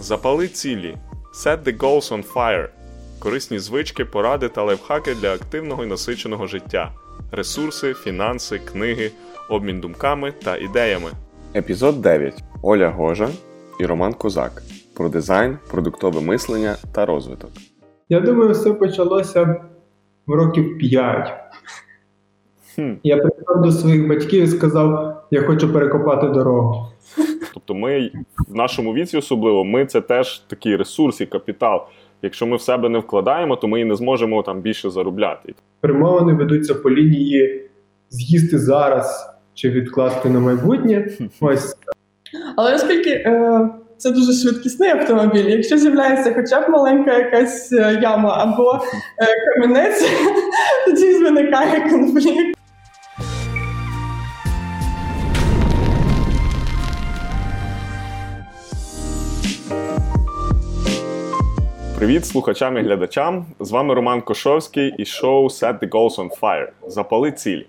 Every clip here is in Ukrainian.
Запали цілі. Set the goals on fire. Корисні звички, поради та лайфхаки для активного і насиченого життя. Ресурси, фінанси, книги, обмін думками та ідеями. Епізод 9. Оля Гожа і Роман Козак про дизайн, продуктове мислення та розвиток. Я думаю, все почалося в років 5. Хм. Я прийшов до своїх батьків і сказав, я хочу перекопати дорогу. Тобто, ми в нашому віці, особливо, ми це теж такий ресурс і капітал. Якщо ми в себе не вкладаємо, то ми і не зможемо там більше заробляти. Перемовини ведуться по лінії з'їсти зараз чи відкласти на майбутнє. Ось Але оскільки е, це дуже швидкісний автомобіль, якщо з'являється хоча б маленька якась е, яма або е, камінець, тоді виникає конфлікт. Привіт слухачам і глядачам! З вами Роман Кошовський і шоу Set the Goals on Fire. Запали цілі.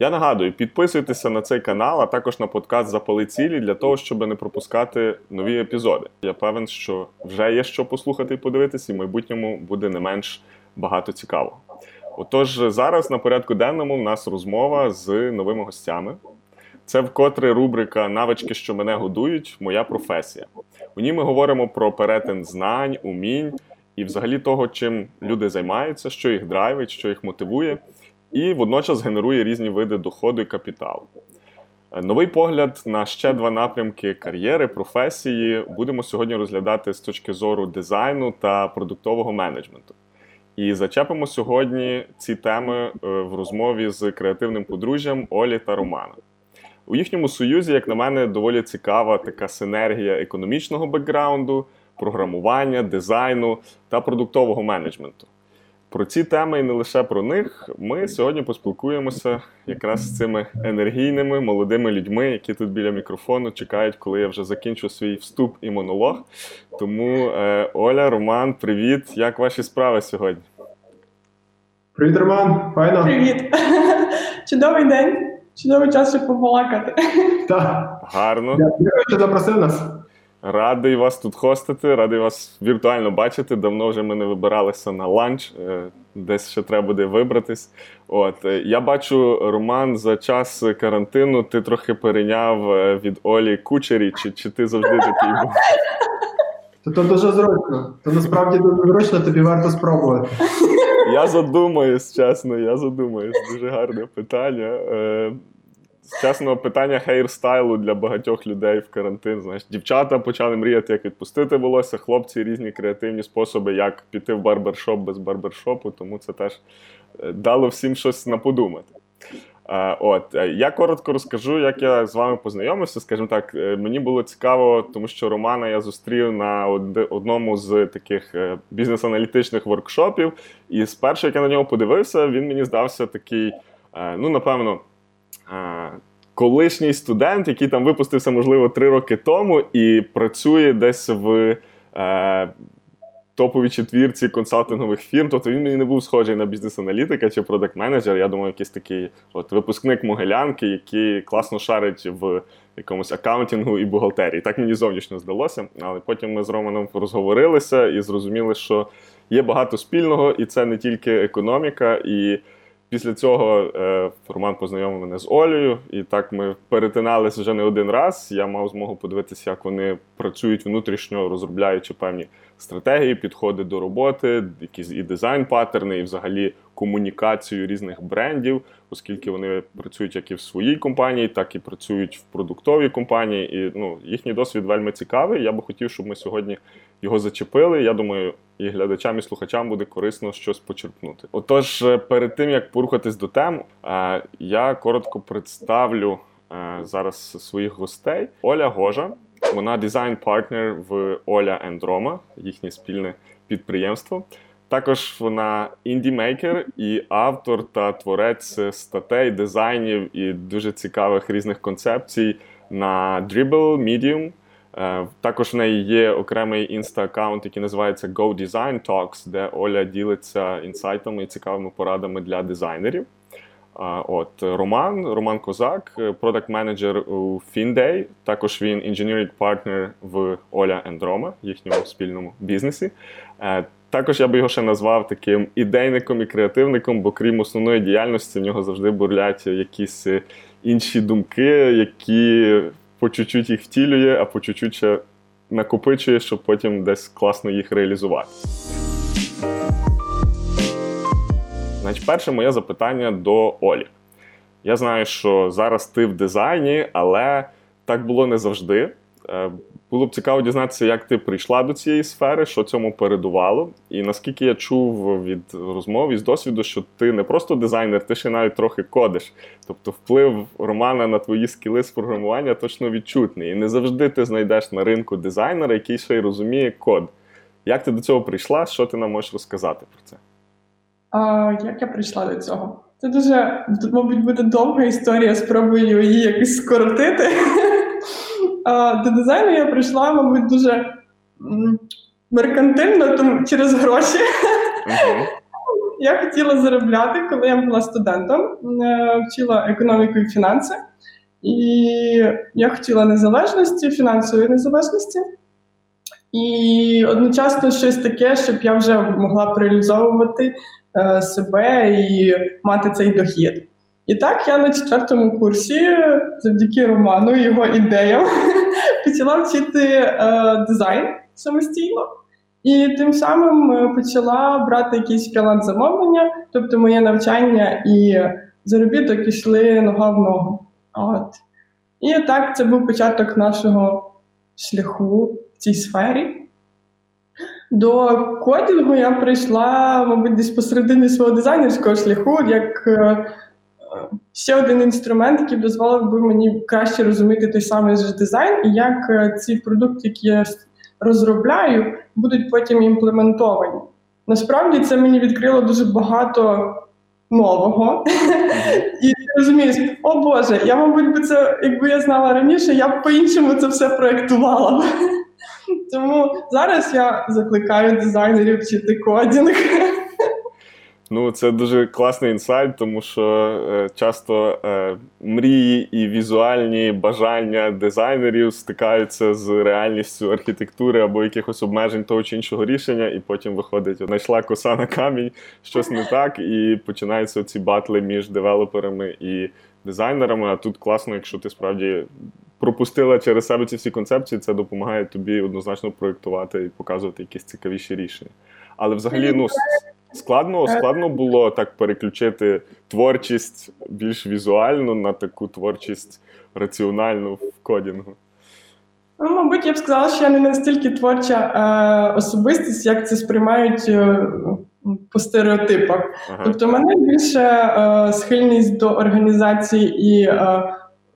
Я нагадую, підписуйтеся на цей канал, а також на подкаст Запали цілі для того, щоб не пропускати нові епізоди. Я певен, що вже є що послухати і подивитися, і в майбутньому буде не менш багато цікавого. Отож, зараз на порядку денному в нас розмова з новими гостями. Це вкотре рубрика Навички, що мене годують, моя професія. У ній ми говоримо про перетин знань, умінь і взагалі того, чим люди займаються, що їх драйвить, що їх мотивує, і водночас генерує різні види доходу і капіталу. Е, Новий погляд на ще два напрямки кар'єри, професії будемо сьогодні розглядати з точки зору дизайну та продуктового менеджменту. І зачепимо сьогодні ці теми е, в розмові з креативним подружжям Олі та Романа. У їхньому союзі, як на мене, доволі цікава така синергія економічного бекграунду, програмування, дизайну та продуктового менеджменту. Про ці теми і не лише про них ми сьогодні поспілкуємося якраз з цими енергійними молодими людьми, які тут біля мікрофону чекають, коли я вже закінчу свій вступ і монолог. Тому е, Оля, Роман, привіт! Як ваші справи сьогодні? привіт, Роман, файно? Привіт! Чудовий день, чудовий час, щоб побалакати. Так, Гарно. дякую, що запросив нас. Радий вас тут хостити, радий вас віртуально бачити. Давно вже ми не вибиралися на ланч, е, десь ще треба буде вибратись. От е, я бачу, Роман, за час карантину ти трохи перейняв е, від Олі кучері, чи, чи ти завжди такий був? То, то дуже зручно. То насправді дуже зручно, тобі варто спробувати. Я задумаюсь, чесно, я задумаюсь. Дуже гарне питання. Е, Чесно, питання хейрстайлу для багатьох людей в карантин. Знаєш, дівчата почали мріяти, як відпустити волосся, хлопці різні креативні способи, як піти в барбершоп без барбершопу, тому це теж е, дало всім щось на подумати. Е, От е, я коротко розкажу, як я з вами познайомився. Скажімо так, е, мені було цікаво, тому що Романа я зустрів на одному з таких е, бізнес-аналітичних воркшопів. І спершу, як я на нього подивився, він мені здався такий, ну напевно. Колишній студент, який там випустився, можливо, три роки тому, і працює десь в топовій четвірці консалтингових фірм. Тобто він мені не був схожий на бізнес-аналітика чи продакт-менеджер. Я думаю, якийсь такий от випускник Могилянки, який класно шарить в якомусь акаунтингу і бухгалтерії. Так мені зовнішньо здалося. Але потім ми з Романом розговорилися і зрозуміли, що є багато спільного, і це не тільки економіка. І після цього е, Роман познайомив мене з Олею, і так ми перетиналися вже не один раз. Я мав змогу подивитися, як вони працюють внутрішньо, розробляючи певні стратегії, підходи до роботи, якісь і дизайн-паттерни, і взагалі комунікацію різних брендів, оскільки вони працюють як і в своїй компанії, так і працюють в продуктовій компанії. І ну, їхній досвід вельми цікавий. Я би хотів, щоб ми сьогодні його зачепили. Я думаю, і глядачам, і слухачам буде корисно щось почерпнути. Отож, е, перед тим як порухатись до тем, е, я коротко представлю е, зараз своїх гостей. Оля Гожа, вона дизайн-партнер в Оля Roma, їхнє спільне підприємство. Також вона інді-мейкер і автор та творець статей, дизайнів і дуже цікавих різних концепцій на Dribble, Medium. Е, Також в неї є окремий інста-аккаунт, який називається Go Design Talks, де Оля ділиться інсайтами і цікавими порадами для дизайнерів. От Роман, Роман Козак, продакт менеджер у FinDay. Також він engineering partner в Оля Ендрома, їхньому спільному бізнесі. Е, Також я би його ще назвав таким ідейником і креативником, бо крім основної діяльності, в нього завжди бурлять якісь е, інші думки, які по чуть-чуть їх втілює, а по чуть-чуть ще накопичує, щоб потім десь класно їх реалізувати. Значить, перше моє запитання до Олі. Я знаю, що зараз ти в дизайні, але так було не завжди. Е, Було б цікаво дізнатися, як ти прийшла до цієї сфери, що цьому передувало. І наскільки я чув від розмов і з досвіду, що ти не просто дизайнер, ти ще навіть трохи кодиш. Тобто вплив Романа на твої скіли з програмування точно відчутний. І не завжди ти знайдеш на ринку дизайнера, який ще й розуміє код. Як ти до цього прийшла? Що ти нам можеш розказати про це? А, як я прийшла до цього? Це дуже, мабуть, буде довга історія, спробую її якось скоротити. А, До дизайну я прийшла, мабуть, дуже меркантильно, тому через гроші. Я хотіла заробляти, коли я була студентом, е, вчила економіку і фінанси. І я хотіла незалежності, фінансової незалежності. І одночасно щось таке, щоб я вже могла реалізовувати е, себе і мати цей дохід. І так я на четвертому курсі, завдяки Роману і його ідеям, почала вчити е, дизайн самостійно. І тим самим е, почала брати якісь фріланс-замовлення, тобто моє навчання і заробіток йшли нога в ногу. От. І так це був початок нашого шляху в цій сфері. До кодінгу я прийшла, мабуть, десь посередині свого дизайнерського шляху, як е, ще один інструмент, який дозволив би мені краще розуміти той самий ж дизайн, і як е, ці продукти, які я розробляю, будуть потім імплементовані. Насправді це мені відкрило дуже багато нового. І розумієш, о Боже, я, мабуть, би це, якби я знала раніше, я б по-іншому це все проєктувала. Тому зараз я закликаю дизайнерів вчити кодінг. Ну, це дуже класний інсайт, тому що е, часто е, мрії і візуальні бажання дизайнерів стикаються з реальністю архітектури або якихось обмежень того чи іншого рішення, і потім виходить, знайшла коса на камінь, щось не так, і починаються ці батли між девелоперами і дизайнерами. А тут класно, якщо ти справді пропустила через себе ці всі концепції, це допомагає тобі однозначно проєктувати і показувати якісь цікавіші рішення. Але взагалі, ну. Складно складно було так переключити творчість більш візуальну на таку творчість раціональну в кодінгу. Ну, мабуть, я б сказала, що я не настільки творча е, особистість, як це сприймають е, по стереотипах. Ага. Тобто, в мене більше е, схильність до організації і е,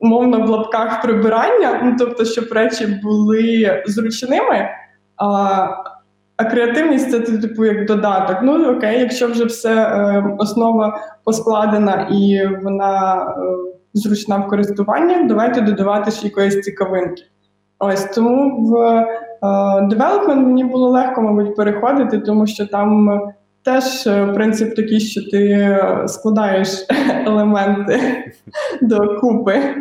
умовно в лапках прибирання, ну тобто, щоб речі були зручними. А, а креативність це типу як додаток. Ну окей, якщо вже все е, основа поскладена і вона е, зручна в користуванні, давайте додавати ще якоїсь цікавинки. Ось тому в девелопмент мені було легко, мабуть, переходити, тому що там е, теж е, принцип такий, що ти е, складаєш елементи до купи.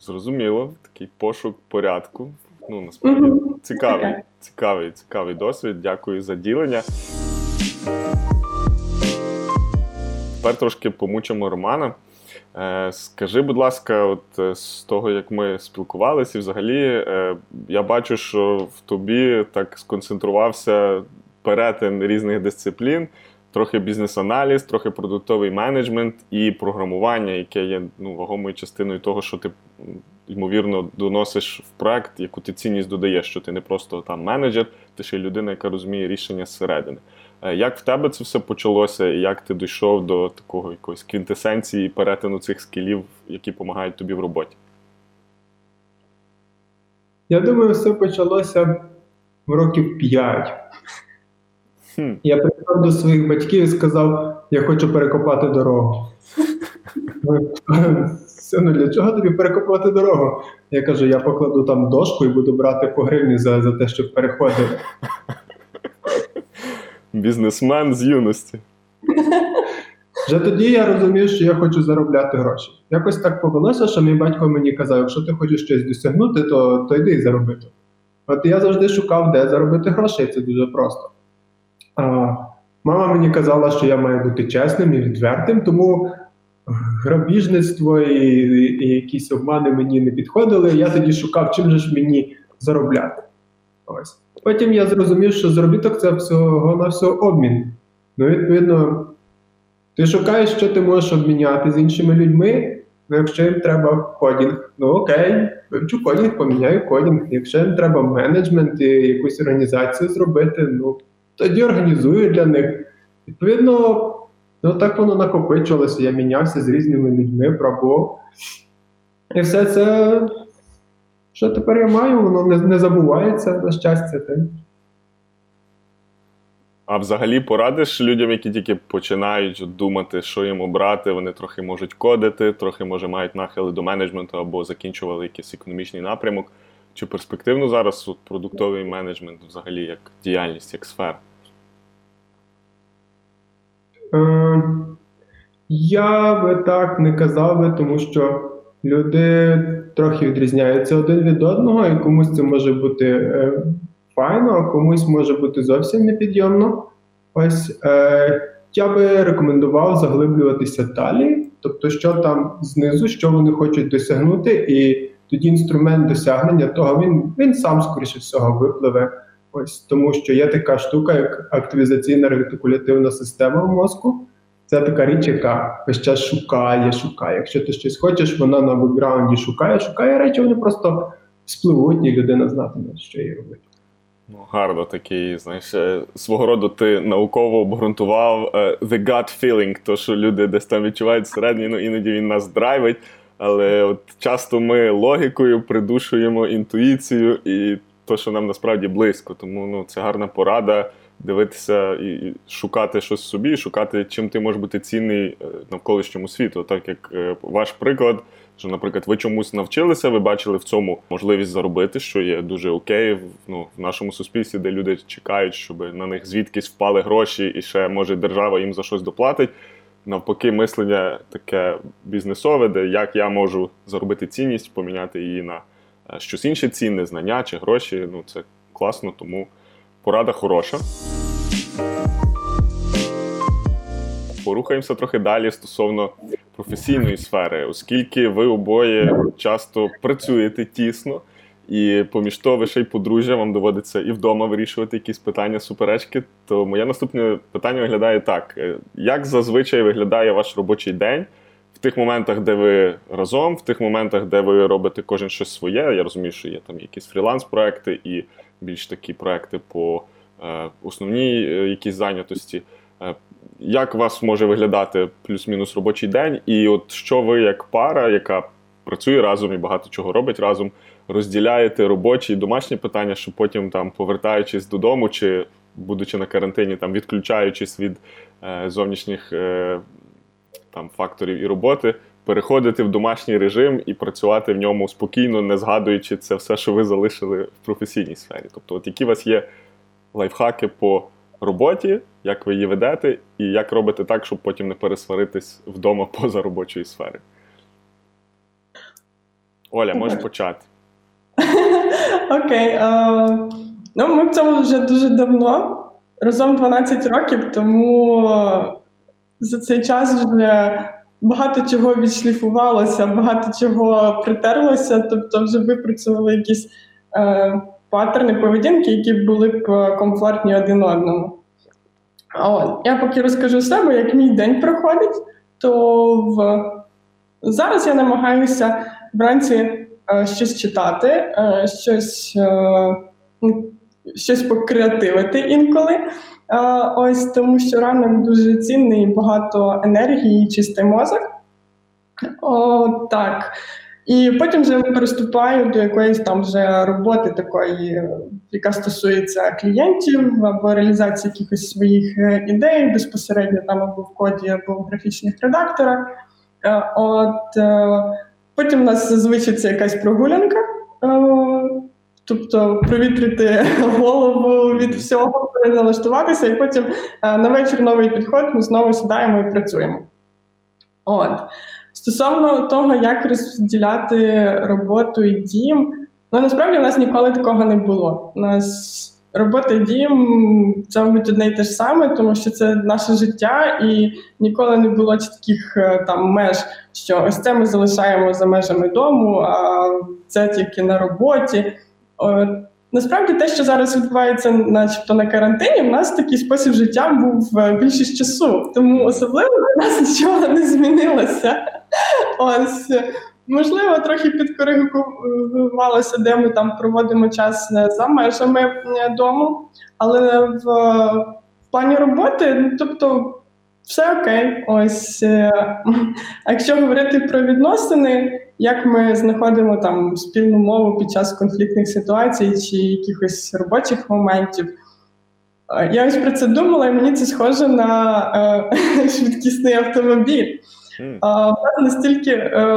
Зрозуміло, такий пошук порядку. Ну, насправді Мгм. цікавий, Таке. цікавий, цікавий досвід. Дякую за ділення. Тепер трошки помучимо Романа. Е, Скажи, будь ласка, от е, з того, як ми спілкувалися, і взагалі е, я бачу, що в тобі так сконцентрувався перетин різних дисциплін, трохи бізнес-аналіз, трохи продуктовий менеджмент і програмування, яке є ну, вагомою частиною того, що ти ймовірно доносиш в проект, яку ти цінність додаєш, що ти не просто там менеджер, ти ще й людина, яка розуміє рішення зсередини. Е, Як в тебе це все почалося, і як ти дійшов до такого якоїсь квінтесенції перетину цих скілів, які допомагають тобі в роботі? Я думаю, все почалося в років 5. Хм. Я прийшов до своїх батьків і сказав, я хочу перекопати дорогу. Сину, для чого тобі перекопати дорогу? Я кажу, я покладу там дошку і буду брати по гривні за, за те, щоб переходити. Бізнесмен з юності. Вже тоді я розумів, що я хочу заробляти гроші. Якось так повелося, що мій батько мені казав, якщо ти хочеш щось досягнути, то, то йди і зароби. то. От я завжди шукав, де заробити грошей, це дуже просто. А, мама мені казала, що я маю бути чесним і відвертим, тому грабіжництво і, і якісь обмани мені не підходили. Я тоді шукав, чим же ж мені заробляти. Ось. Потім я зрозумів, що заробіток це всього на всього обмін. Ну, відповідно, ти шукаєш, що ти можеш обміняти з іншими людьми. Ну, якщо їм треба кодінг, ну окей, вивчу кодінг, поміняю кодінг. Якщо їм треба менеджмент і якусь організацію зробити, ну тоді організую для них. Відповідно, ну так воно накопичувалося. Я мінявся з різними людьми, пробував. І все це, що тепер я маю, воно не, не забувається на щастя. Так? А взагалі порадиш людям, які тільки починають думати, що їм обрати, вони трохи можуть кодити, трохи може мають нахили до менеджменту або закінчували якийсь економічний напрямок. Чи перспективно зараз от, продуктовий менеджмент взагалі як діяльність, як сфера? Е, я би так не казав би, тому що люди трохи відрізняються один від одного, і комусь це може бути е, файно, а комусь може бути зовсім непідйомно. Ось е, я би рекомендував заглиблюватися далі, тобто, що там знизу, що вони хочуть досягнути, і тоді інструмент досягнення того він, він сам, скоріше всього, випливе. Ось тому, що є така штука, як активізаційна ретикулятивна система в мозку. Це така річ, яка весь час шукає, шукає. Якщо ти щось хочеш, вона на бекграунді шукає, шукає речі, вони просто спливуть, і людина знатиме, що їй робити. Ну, гарно такий, знаєш, е, свого роду ти науково обґрунтував е, the gut feeling, то що люди десь там відчувають всередині, ну іноді він нас драйвить. Але от часто ми логікою придушуємо інтуїцію і то, що нам насправді близько. Тому ну, це гарна порада дивитися і шукати щось собі, шукати, чим ти можеш бути цінний е, навколишньому світу. Так як ваш приклад, що, наприклад, ви чомусь навчилися, ви бачили в цьому можливість заробити, що є дуже окей ну, в нашому суспільстві, де люди чекають, щоб на них звідкись впали гроші, і ще може держава їм за щось доплатить. Навпаки, мислення таке бізнесове, де як я можу заробити цінність, поміняти її на щось інше цінне, знання чи гроші. Ну це класно, тому порада хороша. Порухаємося трохи далі стосовно професійної сфери, оскільки ви обоє часто працюєте тісно, і поміж того, ви ще й подружжя, вам доводиться і вдома вирішувати якісь питання, суперечки. То моє наступне питання виглядає так: як зазвичай виглядає ваш робочий день? Тих моментах, де ви разом, в тих моментах, де ви робите кожен щось своє. Я розумію, що є там якісь фріланс-проекти і більш такі проекти по е, основній е, якійсь зайнятості. Е, як у вас може виглядати плюс-мінус робочий день, і от що ви, як пара, яка працює разом і багато чого робить разом, розділяєте робочі і домашні питання, щоб потім, там, повертаючись додому, чи будучи на карантині, там відключаючись від е, зовнішніх е, там, факторів і роботи, переходити в домашній режим і працювати в ньому спокійно, не згадуючи це все, що ви залишили в професійній сфері. Тобто, от які у вас є лайфхаки по роботі, як ви її ведете, і як робите так, щоб потім не пересваритись вдома поза робочої сфери. Оля, можеш почати. Окей. Okay, ну, ми в цьому вже дуже давно. Разом 12 років, тому за цей час вже багато чого відшліфувалося, багато чого притерлося, тобто вже випрацювали якісь е, паттерни поведінки, які були б комфортні один одному. От. Я поки розкажу себе, як мій день проходить, то в... зараз я намагаюся вранці е, щось читати, е, щось е, щось покреативити інколи. Е, ось Тому що ранок дуже цінний, багато енергії, чистий мозок. О, так. І потім вже приступаю до якоїсь там вже роботи такої, яка стосується клієнтів або реалізації якихось своїх е, ідей безпосередньо там або в коді, або в графічних редакторах. Е, от е, потім у нас зазвичай це якась прогулянка, тобто провітрити голову від всього, переналаштуватися, і потім на вечір новий підход ми знову сідаємо і працюємо. От. Стосовно того, як розділяти роботу і дім, ну насправді в нас ніколи такого не було. У нас робота і дім це, мабуть, одне й те ж саме, тому що це наше життя, і ніколи не було чітких е, там меж, що ось це ми залишаємо за межами дому, а це тільки на роботі. От. Насправді те, що зараз відбувається, начебто на карантині, в нас такий спосіб життя був е, більшість часу, тому особливо для нас нічого не змінилося. Ось можливо, трохи підкоригувалося, де ми там проводимо час за межами е, дому, але в, в плані роботи, ну тобто. Все окей, ось е, а якщо говорити про відносини, як ми знаходимо там спільну мову під час конфліктних ситуацій чи якихось робочих моментів, е, я ось про це думала, і мені це схоже на е, швидкісний автомобіль. М. А, настільки е,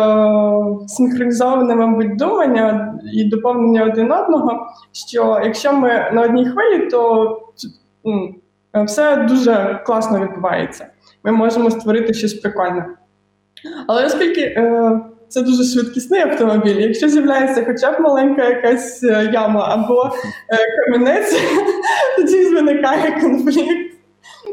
синхронізоване, мабуть, думання і доповнення один одного, що якщо ми на одній хвилі, то м, все дуже класно відбувається. Ми можемо створити щось прикольне. Але оскільки е, це дуже швидкісний автомобіль, якщо з'являється хоча б маленька якась е, яма або е, камінець, тоді виникає конфлікт.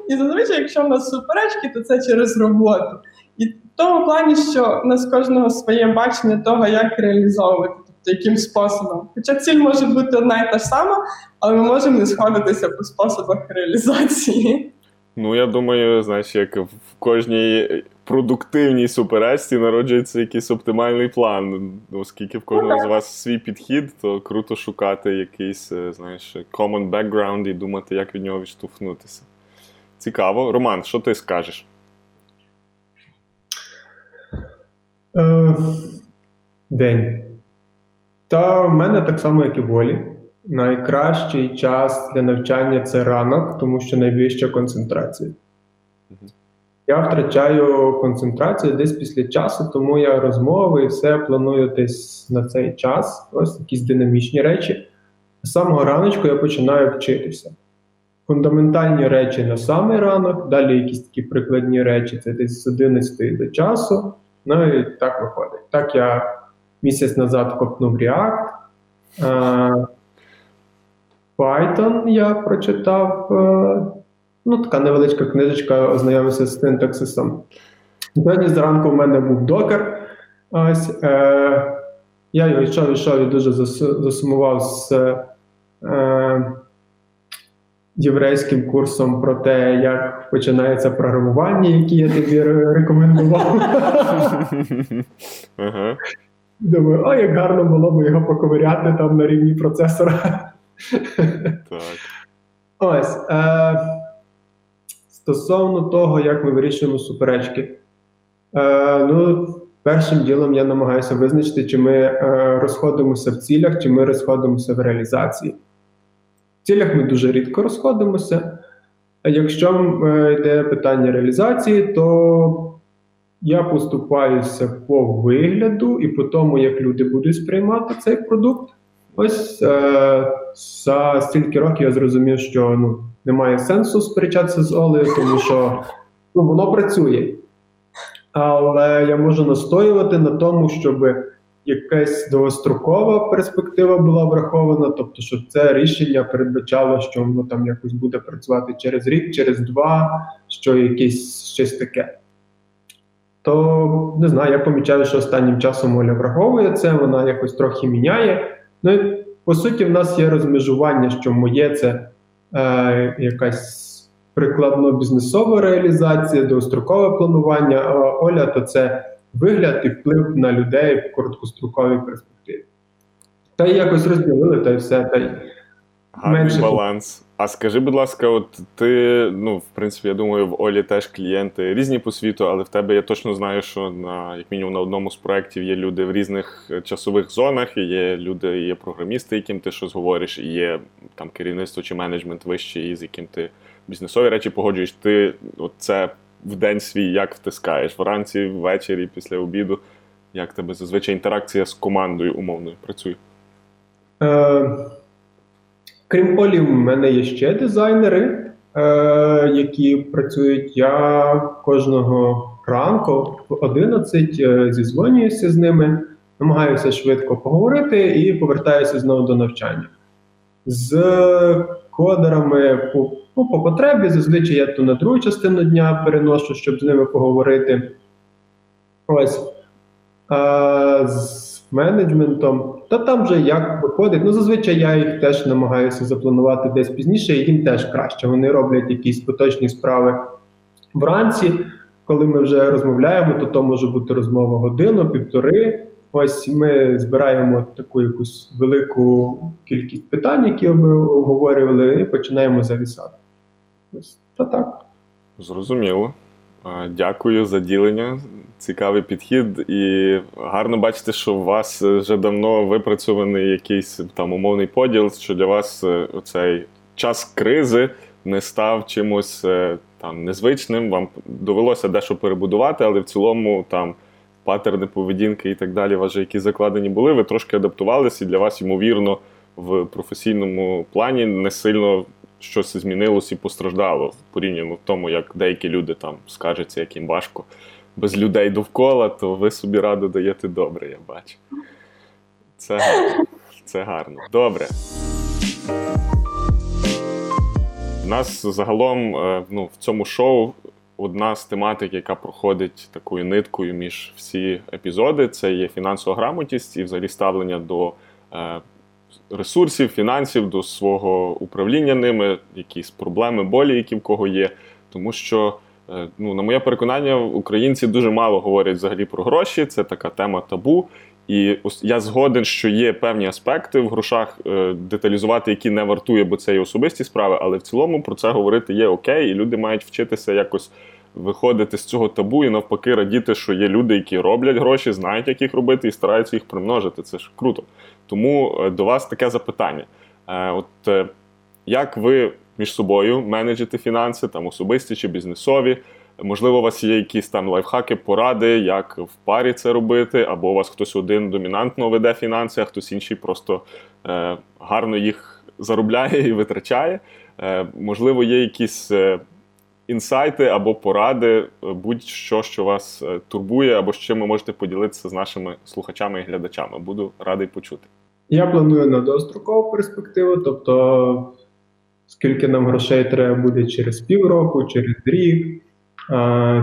І зазвичай, якщо в нас суперечки, то це через роботу. І в тому плані, що у нас кожного своє бачення того, як реалізовувати, тобто яким способом. Хоча ціль може бути одна і та ж сама, але ми можемо не сходитися по способах реалізації. Ну, я думаю, знаєш, як в кожній продуктивній суперечці народжується якийсь оптимальний план. Ну, Оскільки в кожного з вас свій підхід, то круто шукати якийсь, е, знаєш, common background і думати, як від нього відштовхнутися. Цікаво. Роман, що ти скажеш? Е, день. Та в мене так само, як і в Олі. Найкращий час для навчання це ранок, тому що найвища концентрація. Мгм. Я втрачаю концентрацію десь після часу, тому я розмови і все планую десь на цей час. Ось якісь динамічні речі. З самого раночку я починаю вчитися. Фундаментальні речі на самий ранок, далі якісь такі прикладні речі це десь з 11 до часу. Ну і так виходить. Так я місяць назад копнув React. Python я прочитав. е, Ну, така невеличка книжечка, ознайомився з синтаксисом. Сьогодні зранку в мене був докер. Ось, е, я його йшов, йшов і дуже засумував з е, єврейським курсом про те, як починається програмування, який я тобі рекомендував. Думаю, о, як гарно було б його поковиряти там на рівні процесора. Так. Ось. Е, стосовно того, як ми вирішуємо суперечки. Е, ну, першим ділом я намагаюся визначити, чи ми е, розходимося в цілях, чи ми розходимося в реалізації. В цілях ми дуже рідко розходимося. Якщо е, йде питання реалізації, то я поступаюся по вигляду і по тому, як люди будуть сприймати цей продукт. Ось е, за стільки років я зрозумів, що ну, немає сенсу сперечатися з Олею, тому що ну, воно працює. Але я можу настоювати на тому, щоб якась довгострокова перспектива була врахована, тобто, щоб це рішення передбачало, що воно там якось буде працювати через рік, через два, що якесь щось таке. То не знаю, я помічаю, що останнім часом Оля враховує це, вона якось трохи міняє. Ну по суті, в нас є розмежування, що моє це е, якась прикладно-бізнесова реалізація, довгострокове планування, а Оля то це вигляд і вплив на людей в короткостроковій перспективі. Та й якось розділили, та й все. Та й Гарний Менше- баланс. А скажи, будь ласка, от ти, ну, в принципі, я думаю, в Олі теж клієнти різні по світу, але в тебе я точно знаю, що на як мінімум на одному з проєктів є люди в різних е, часових зонах, і є люди, є програмісти, яким ти щось говориш, і є там керівництво чи менеджмент вищий, з яким ти бізнесові речі погоджуєш. Ти от це в день свій як втискаєш? Вранці, ввечері, після обіду. Як тебе зазвичай інтеракція з командою умовною працює? Е, крім Олі, в мене є ще дизайнери, е, які працюють. Я кожного ранку в 11 е, зізвонююся з ними, намагаюся швидко поговорити і повертаюся знову до навчання. З кодерами по, ну, по потребі зазвичай я то на другу частину дня переношу, щоб з ними поговорити. Ось. А, з менеджментом, та там вже як виходить. Ну, зазвичай я їх теж намагаюся запланувати десь пізніше, і їм теж краще. Вони роблять якісь поточні справи вранці. Коли ми вже розмовляємо, то то може бути розмова годину, півтори. Ось ми збираємо таку якусь велику кількість питань, які ми обговорювали, і починаємо завісати. Ось та так. Зрозуміло. Дякую за ділення. Цікавий підхід, і гарно бачити, що у вас вже давно випрацьований якийсь там умовний поділ, що для вас е, оцей час кризи не став чимось е, там незвичним. Вам довелося дещо перебудувати, але в цілому там патерни поведінки і так далі, же які закладені були, ви трошки адаптувалися, і для вас, ймовірно, в професійному плані не сильно щось змінилось і постраждало порівняно в тому, як деякі люди там скаржаться, як їм важко без людей довкола, то ви собі раду даєте добре, я бачу. Це гарно. Це гарно. Добре. У нас загалом е, ну, в цьому шоу одна з тематик, яка проходить такою ниткою між всі епізоди, це є фінансова грамотність і взагалі ставлення до е, ресурсів, фінансів, до свого управління ними, якісь проблеми, болі, які в кого є. Тому що, е, ну, на моє переконання, українці дуже мало говорять взагалі про гроші. Це така тема табу. І я згоден, що є певні аспекти в грошах е, деталізувати, які не вартує, бо це є особисті справи, але в цілому про це говорити є окей, і люди мають вчитися якось виходити з цього табу і навпаки радіти, що є люди, які роблять гроші, знають, як їх робити, і стараються їх примножити. Це ж круто. Тому е, до вас таке запитання. Е, От е, як ви між собою менеджите фінанси, там особисті чи бізнесові? Можливо, у вас є якісь там лайфхаки, поради, як в парі це робити, або у вас хтось один домінантно веде фінанси, а хтось інший просто е, гарно їх заробляє і витрачає. Е, можливо, є якісь інсайти або поради, е, будь-що, що вас е, турбує, або з чим ви можете поділитися з нашими слухачами і глядачами. Буду радий почути. Я планую на довгострокову перспективу, тобто скільки нам грошей треба буде через півроку, через рік,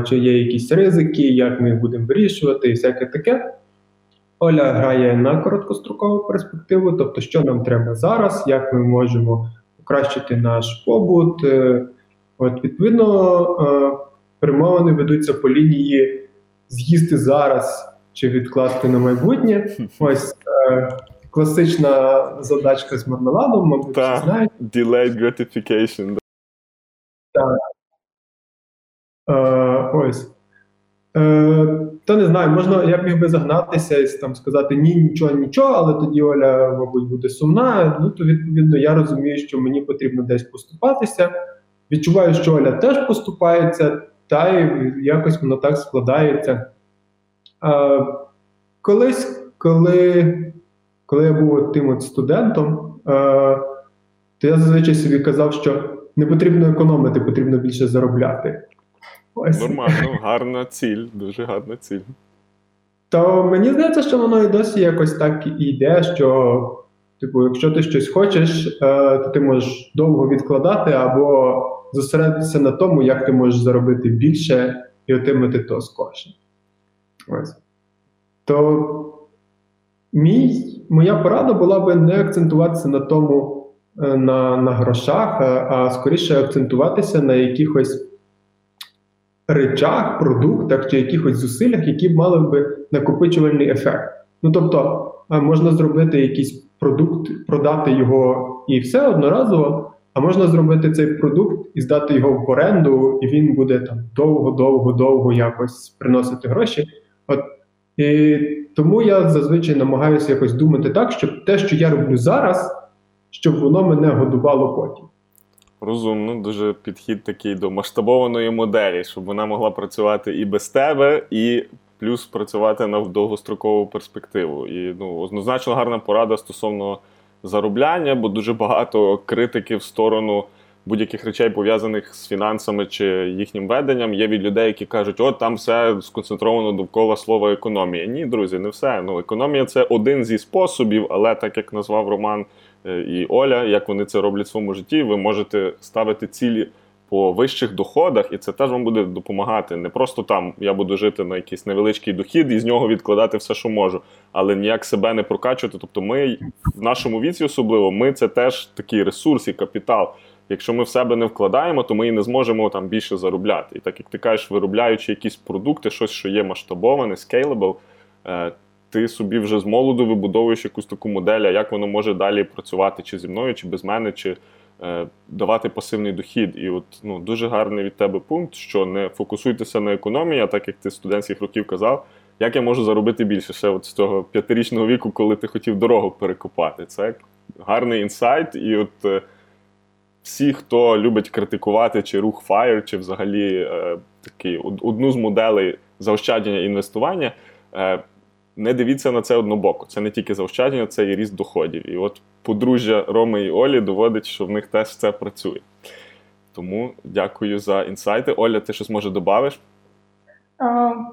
чи є якісь ризики, як ми їх будемо вирішувати, і всяке таке. Оля грає на короткострокову перспективу, тобто, що нам треба зараз, як ми можемо покращити наш побут. От, відповідно, е, перемовини ведуться по лінії з'їсти зараз чи відкласти на майбутнє. Ось е, класична задачка з мармеладом, мабуть, Та. знають. Delayed gratification. Е, ось. Е, та не знаю, можна, я б міг би загнатися і там сказати ні, нічого, нічого, але тоді Оля, мабуть, буде сумна. Ну, то відповідно я розумію, що мені потрібно десь поступатися. Відчуваю, що Оля теж поступається, та й якось воно так складається. Е, колись, коли, коли я був тим от студентом, е, то я зазвичай собі казав, що не потрібно економити, потрібно більше заробляти. Ось. Нормально, гарна ціль, дуже гарна ціль. То мені здається, що воно і досі якось так і йде, що, типу, якщо ти щось хочеш, е, то ти можеш довго відкладати або зосередитися на тому, як ти можеш заробити більше і отримати то скорше. Ось. То мій, моя порада була би не акцентуватися на тому, е, на, на грошах, а, а скоріше акцентуватися на якихось речах, продуктах чи якихось зусиллях, які б мали би накопичувальний ефект. Ну тобто, можна зробити якийсь продукт, продати його і все одноразово, а можна зробити цей продукт і здати його в оренду, і він буде там довго, довго, довго якось приносити гроші. От і тому я зазвичай намагаюся якось думати так, щоб те, що я роблю зараз, щоб воно мене годувало потім. Розумно, дуже підхід такий до масштабованої моделі, щоб вона могла працювати і без тебе, і плюс працювати на довгострокову перспективу. І ну, однозначно гарна порада стосовно заробляння, бо дуже багато критики в сторону будь-яких речей пов'язаних з фінансами чи їхнім веденням, є від людей, які кажуть, от там все сконцентровано довкола слова економія. Ні, друзі, не все. Ну, економія це один зі способів, але так як назвав Роман е, і Оля, як вони це роблять в своєму житті, ви можете ставити цілі по вищих доходах, і це теж вам буде допомагати. Не просто там я буду жити на якийсь невеличкий дохід і з нього відкладати все, що можу, але ніяк себе не прокачувати. Тобто, ми в нашому віці, особливо, ми це теж такий ресурс і капітал. Якщо ми в себе не вкладаємо, то ми і не зможемо там більше заробляти. І так як ти кажеш, виробляючи якісь продукти, щось, що є масштабоване, scalable, е, ти собі вже з молоду вибудовуєш якусь таку модель, а як воно може далі працювати, чи зі мною, чи без мене, чи давати пасивний дохід. І от ну, дуже гарний від тебе пункт, що не фокусуйтеся на економії, а так як ти студентських років казав, як я можу заробити більше ще от з того п'ятирічного віку, коли ти хотів дорогу перекопати. Це гарний інсайт. І от е, всі, хто любить критикувати чи рух FIRE, чи взагалі е, такий, одну з моделей заощадження інвестування. Е, не дивіться на це однобоко. Це не тільки заощадження, це і ріст доходів. І от подружжя Роми і Олі доводить, що в них теж це працює. Тому дякую за інсайти. Оля, ти щось може додавиш?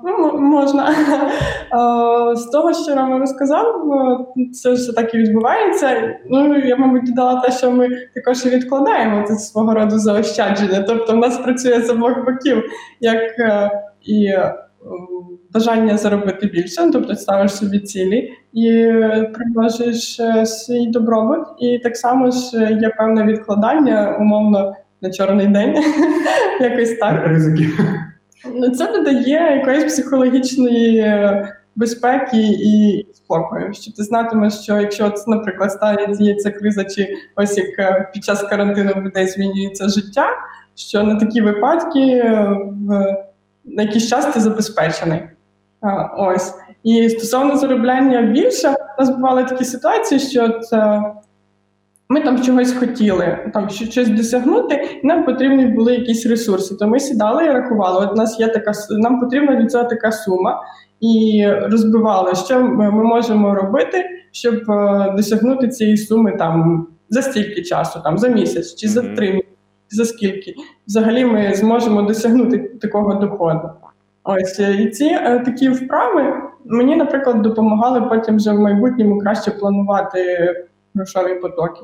Ну, можна. З того, що Рома розказав, е, це все так і відбувається. Ну, я, мабуть, додала те, що ми також і відкладаємо це свого роду заощадження. Тобто, в нас працює з обох боків, як е, і бажання заробити більше, ну, тобто ставиш собі цілі і е, примножуєш е, свій добробут. І так само ж е, є певне відкладання, умовно, на чорний день, якось так. Ризики. Ну, Це додає якоїсь психологічної безпеки і спокою. Що ти знатимеш, що якщо, от, наприклад, стається криза, чи ось як під час карантину в людей змінюється життя, що на такі випадки в на якийсь час ти забезпечений. Ось. І стосовно заробляння більше, у нас бували такі ситуації, що от, е, ми там чогось хотіли, там щось досягнути, і нам потрібні були якісь ресурси. То ми сідали і рахували. От у нас є така нам потрібна від цього така сума, і розбивали, що ми ми можемо робити, щоб е, досягнути цієї суми там за стільки часу, там за місяць чи за три місяці, за скільки. Взагалі ми зможемо досягнути такого доходу. Ось е, і ці е, такі вправи мені, наприклад, допомагали потім вже в майбутньому краще планувати грошові потоки.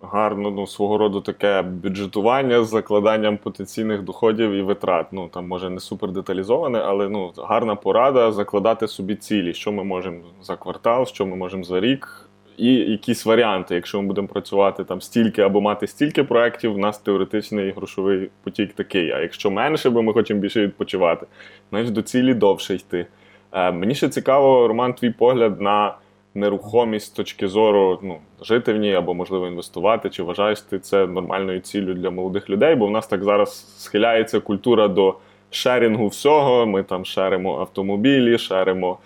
Гарно, ну, свого роду таке бюджетування з закладанням потенційних доходів і витрат. Ну, там, може, не супер деталізоване, але ну, гарна порада закладати собі цілі, що ми можемо за квартал, що ми можемо за рік, і якісь варіанти. Якщо ми будемо працювати там стільки або мати стільки проєктів, у нас теоретичний грошовий потік такий. А якщо менше, бо ми хочемо більше відпочивати, значить до цілі довше йти. Е, мені ще цікаво, Роман, твій погляд на нерухомість з точки зору ну, жити в ній або, можливо, інвестувати, чи вважаєш ти це нормальною ціллю для молодих людей? Бо в нас так зараз схиляється культура до шерінгу всього. Ми там шеримо автомобілі, шеримо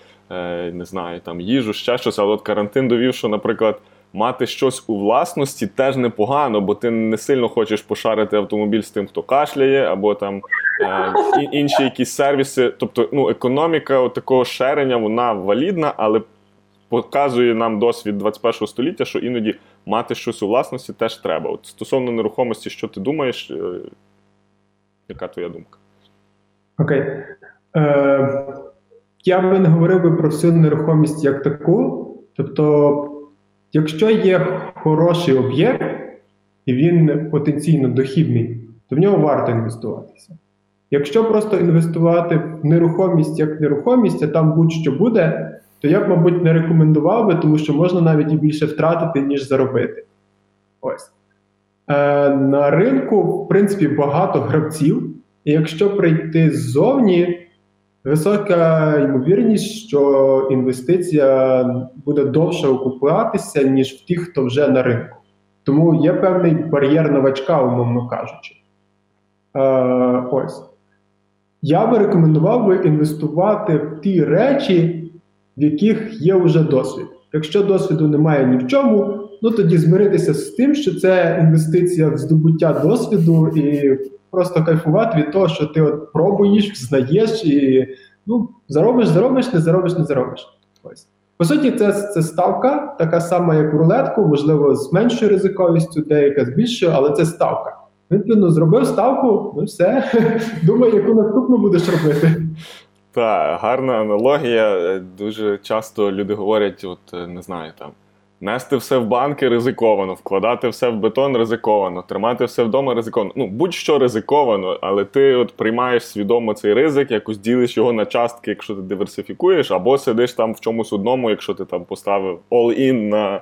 не знаю, там їжу, ще щось. Але от карантин довів, що, наприклад, мати щось у власності теж непогано, бо ти не сильно хочеш пошарити автомобіль з тим, хто кашляє, або там е, інші якісь сервіси. Тобто, ну, економіка от такого шерення, вона валідна, але показує нам досвід 21 століття, що іноді мати щось у власності теж треба. От стосовно нерухомості, що ти думаєш? Е, Яка твоя думка? Окей. Е, я би не говорив би про всю нерухомість як таку. Тобто, якщо є хороший об'єкт, і він потенційно дохідний, то в нього варто інвестуватися. Якщо просто інвестувати в нерухомість як нерухомість, а там будь-що буде, то я б, мабуть, не рекомендував би, тому що можна навіть і більше втратити, ніж заробити. Ось. Е, на ринку, в принципі, багато гравців. І якщо прийти ззовні, висока ймовірність, що інвестиція буде довше окупуватися, ніж в тих, хто вже на ринку. Тому є певний бар'єр новачка, умовно кажучи. Е, ось. Я би рекомендував би інвестувати в ті речі, в яких є вже досвід. Якщо досвіду немає ні в чому, ну тоді змиритися з тим, що це інвестиція в здобуття досвіду і просто кайфувати від того, що ти от пробуєш, знаєш і ну, заробиш, заробиш, не заробиш, не заробиш. Ось. По суті, це, це ставка, така сама, як рулетку, можливо, з меншою ризиковістю, деяка з більшою, але це ставка. Відповідно, зробив ставку, ну все. Думай, яку наступну будеш робити. Так, гарна аналогія. Дуже часто люди говорять: от не знаю, там нести все в банки ризиковано, вкладати все в бетон ризиковано, тримати все вдома ризиковано. Ну, будь-що ризиковано, але ти от приймаєш свідомо цей ризик, якось ділиш його на частки, якщо ти диверсифікуєш, або сидиш там в чомусь одному, якщо ти там поставив all-in на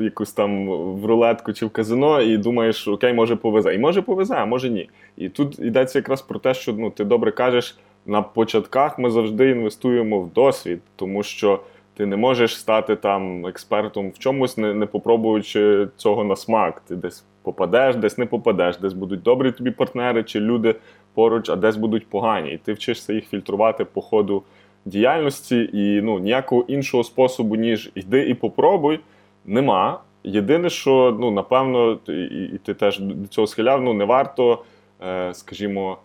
якусь там в рулетку чи в казино, і думаєш, окей, може повезе. І може повезе, а може ні. І тут йдеться якраз про те, що ну, ти добре кажеш, на початках ми завжди інвестуємо в досвід, тому що ти не можеш стати там експертом в чомусь, не, не попробуючи цього на смак. Ти десь попадеш, десь не попадеш, десь будуть добрі тобі партнери чи люди поруч, а десь будуть погані. І ти вчишся їх фільтрувати по ходу діяльності, і ну, ніякого іншого способу, ніж йди і попробуй, нема. Єдине, що ну, напевно, і, і ти теж до цього схиляв, ну не варто, е, скажімо,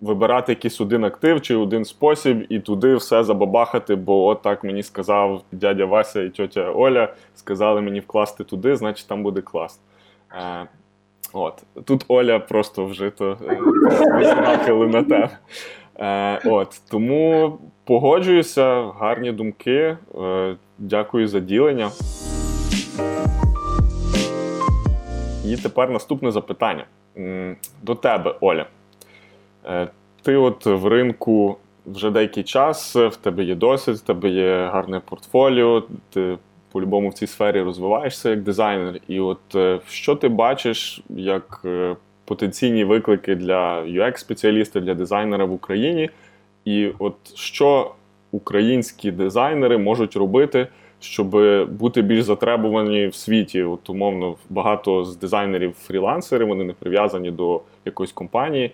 вибирати якийсь один актив чи один спосіб і туди все забабахати, бо от так мені сказав дядя Вася і тьотя Оля, сказали мені вкласти туди, значить там буде клас. Е, от. Тут Оля просто вжито висмакали на те. Е, от. Тому погоджуюся, гарні думки. Е, дякую за ділення. І тепер наступне запитання до тебе, Оля. Е, Ти от в ринку вже деякий час, в тебе є досвід, в тебе є гарне портфоліо, ти по-любому в цій сфері розвиваєшся як дизайнер. І от е, що ти бачиш як е, потенційні виклики для UX-спеціаліста, для дизайнера в Україні? І от що українські дизайнери можуть робити, щоб бути більш затребувані в світі? От умовно, багато з дизайнерів фрілансери, вони не прив'язані до якоїсь компанії.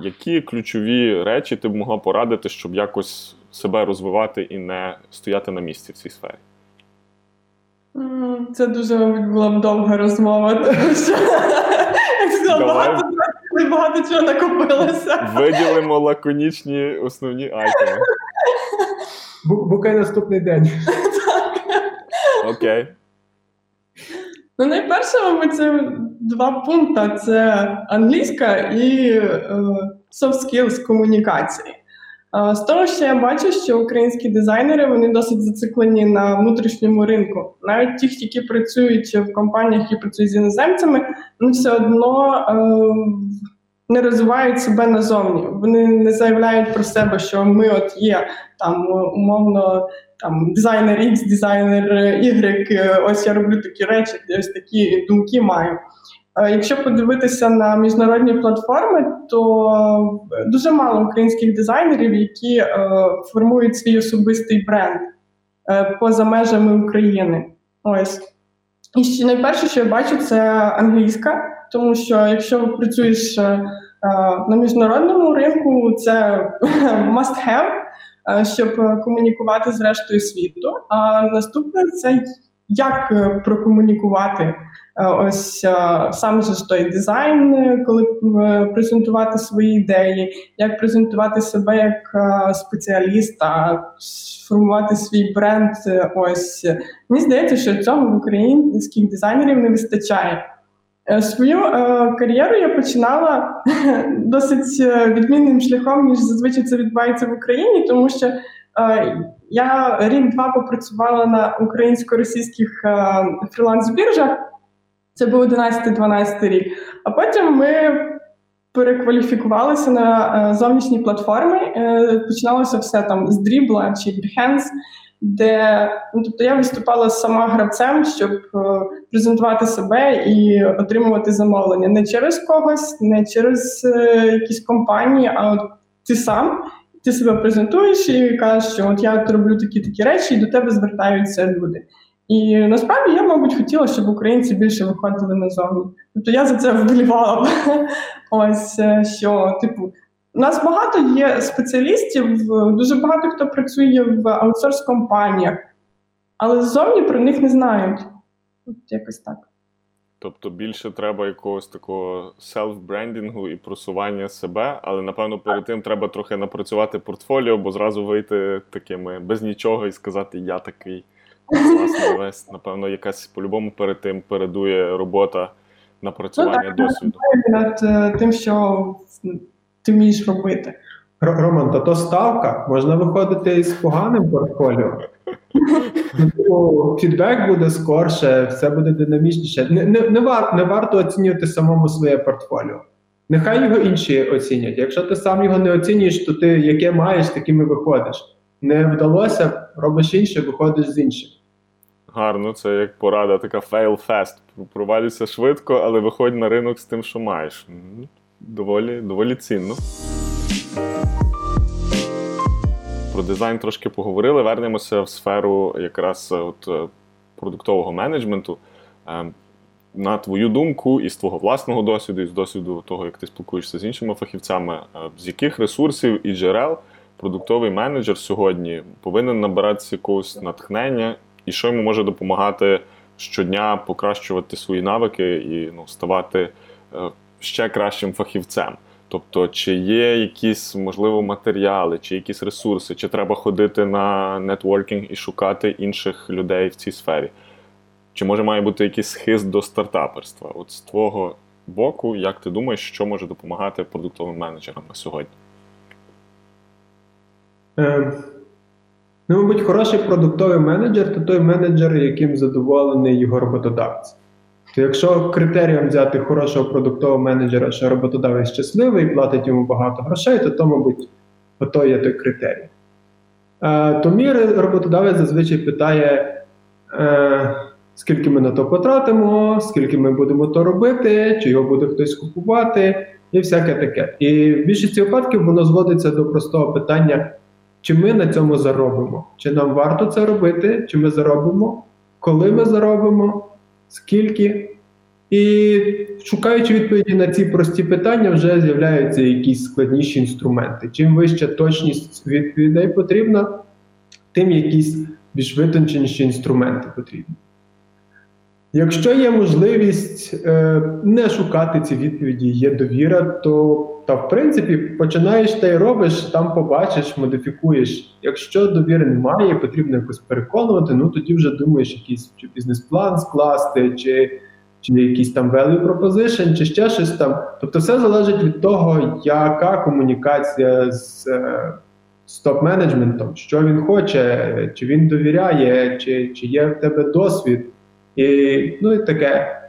Які ключові речі ти б могла порадити, щоб якось себе розвивати і не стояти на місці в цій сфері? Це дуже була б довга розмова, тому що багато, багато чого накопилося. Виділимо лаконічні основні айтеми. Бу- Букай наступний день. Окей. Ну, найперше, мабуть, це два пункти: це англійська і е, soft skills комунікації. Е, З того, що я бачу, що українські дизайнери вони досить зациклені на внутрішньому ринку. Навіть ті, які працюють в компаніях, які працюють з іноземцями, вони все одно е, не розвивають себе назовні. Вони не заявляють про себе, що ми от є там умовно там дизайнер X, дизайнер Y, е, ось я роблю такі речі, ось такі думки маю. Е, Якщо подивитися на міжнародні платформи, то дуже мало українських дизайнерів, які е, формують свій особистий бренд е, поза межами України. Ось. І ще найперше, що я бачу, це англійська, тому що якщо працюєш е, е, на міжнародному ринку, це must have, е, щоб е, комунікувати з рештою світу. А наступне це як е, прокомунікувати е, ось е, сам же той дизайн, е, коли е, презентувати свої ідеї, як презентувати себе як е, спеціаліста, сформувати свій бренд. е, Ось мені здається, що цього в українських дизайнерів не вистачає. Е, Свою е, кар'єру я починала досить е, відмінним шляхом, ніж зазвичай це відбувається в Україні, тому що е, я рік-два попрацювала на українсько-російських е, фріланс-біржах. Це був 11-12 рік. А потім ми перекваліфікувалися на е, зовнішні платформи. Починалося все там з Dribble чи Behance, де ну, тобто я виступала сама гравцем, щоб е, презентувати себе і отримувати замовлення не через когось, не через е, якісь компанії, а от ти сам. Ти себе презентуєш і кажеш, що от я роблю такі такі речі, і до тебе звертаються люди. І насправді я, мабуть, хотіла, щоб українці більше виходили назовні. Тобто я за це вболівала. Ось е, що, типу, у нас багато є спеціалістів, дуже багато хто працює в аутсорс-компаніях, але ззовні про них не знають. От якось так. Тобто більше треба якогось такого селф-брендінгу і просування себе, але напевно перед тим треба трохи напрацювати портфоліо, бо зразу вийти такими без нічого і сказати Я такий класний весь. Напевно, якась по-любому перед тим передує робота напрацювання Ну, так. досвіду. над е, тим, що ти вмієш робити. Роман, та то ставка, можна виходити із поганим портфоліо. Ну, Фідбек буде скорше, все буде динамічніше. Не, не, не, вар, не варто оцінювати самому своє портфоліо. Нехай його інші оцінять. Якщо ти сам його не оцінюєш, то ти яке маєш, таким і виходиш. Не вдалося, робиш інше, виходиш з іншим. Гарно, це як порада, така fail fast. Провалюйся швидко, але виходь на ринок з тим, що маєш. Доволі, доволі цінно. Про дизайн трошки поговорили. Вернемося в сферу якраз е, от, е, продуктового менеджменту. Е, На твою думку, і з твого власного досвіду, і з досвіду того, як ти спілкуєшся з іншими фахівцями, е, з яких ресурсів і джерел продуктовий менеджер сьогодні повинен набиратися якогось натхнення, і що йому може допомагати щодня покращувати свої навики і ну, ставати ще кращим фахівцем. Тобто, чи є якісь можливо матеріали, чи якісь ресурси, чи треба ходити на нетворкінг і шукати інших людей в цій сфері? Чи може має бути якийсь схист до стартаперства? От з твого боку, як ти думаєш, що може допомагати продуктовим менеджерам на сьогодні? Е, ну, мабуть, хороший продуктовий менеджер то той менеджер, яким задоволений його роботодавець. То якщо критерієм взяти хорошого продуктового менеджера, що роботодавець щасливий і платить йому багато грошей, то, то мабуть, ото є той критерій. Е, то мій роботодавець зазвичай питає, е, скільки ми на то потратимо, скільки ми будемо то робити, чи його буде хтось купувати, і всяке таке. І в більшості випадків воно зводиться до простого питання чи ми на цьому заробимо, чи нам варто це робити, чи ми заробимо, коли ми заробимо, скільки. І шукаючи відповіді на ці прості питання, вже з'являються якісь складніші інструменти. Чим вища точність відповідей потрібна, тим якісь більш витонченіші інструменти потрібні. Якщо є можливість е, не шукати ці відповіді, є довіра, то та в принципі починаєш та й робиш, там побачиш, модифікуєш. Якщо довіри немає, потрібно якось переконувати, ну тоді вже думаєш, якийсь чи бізнес-план скласти, чи, чи якийсь там value proposition, чи ще щось там. Тобто, все залежить від того, яка комунікація з, е, топ-менеджментом, що він хоче, чи він довіряє, чи, чи є в тебе досвід. І, ну і таке.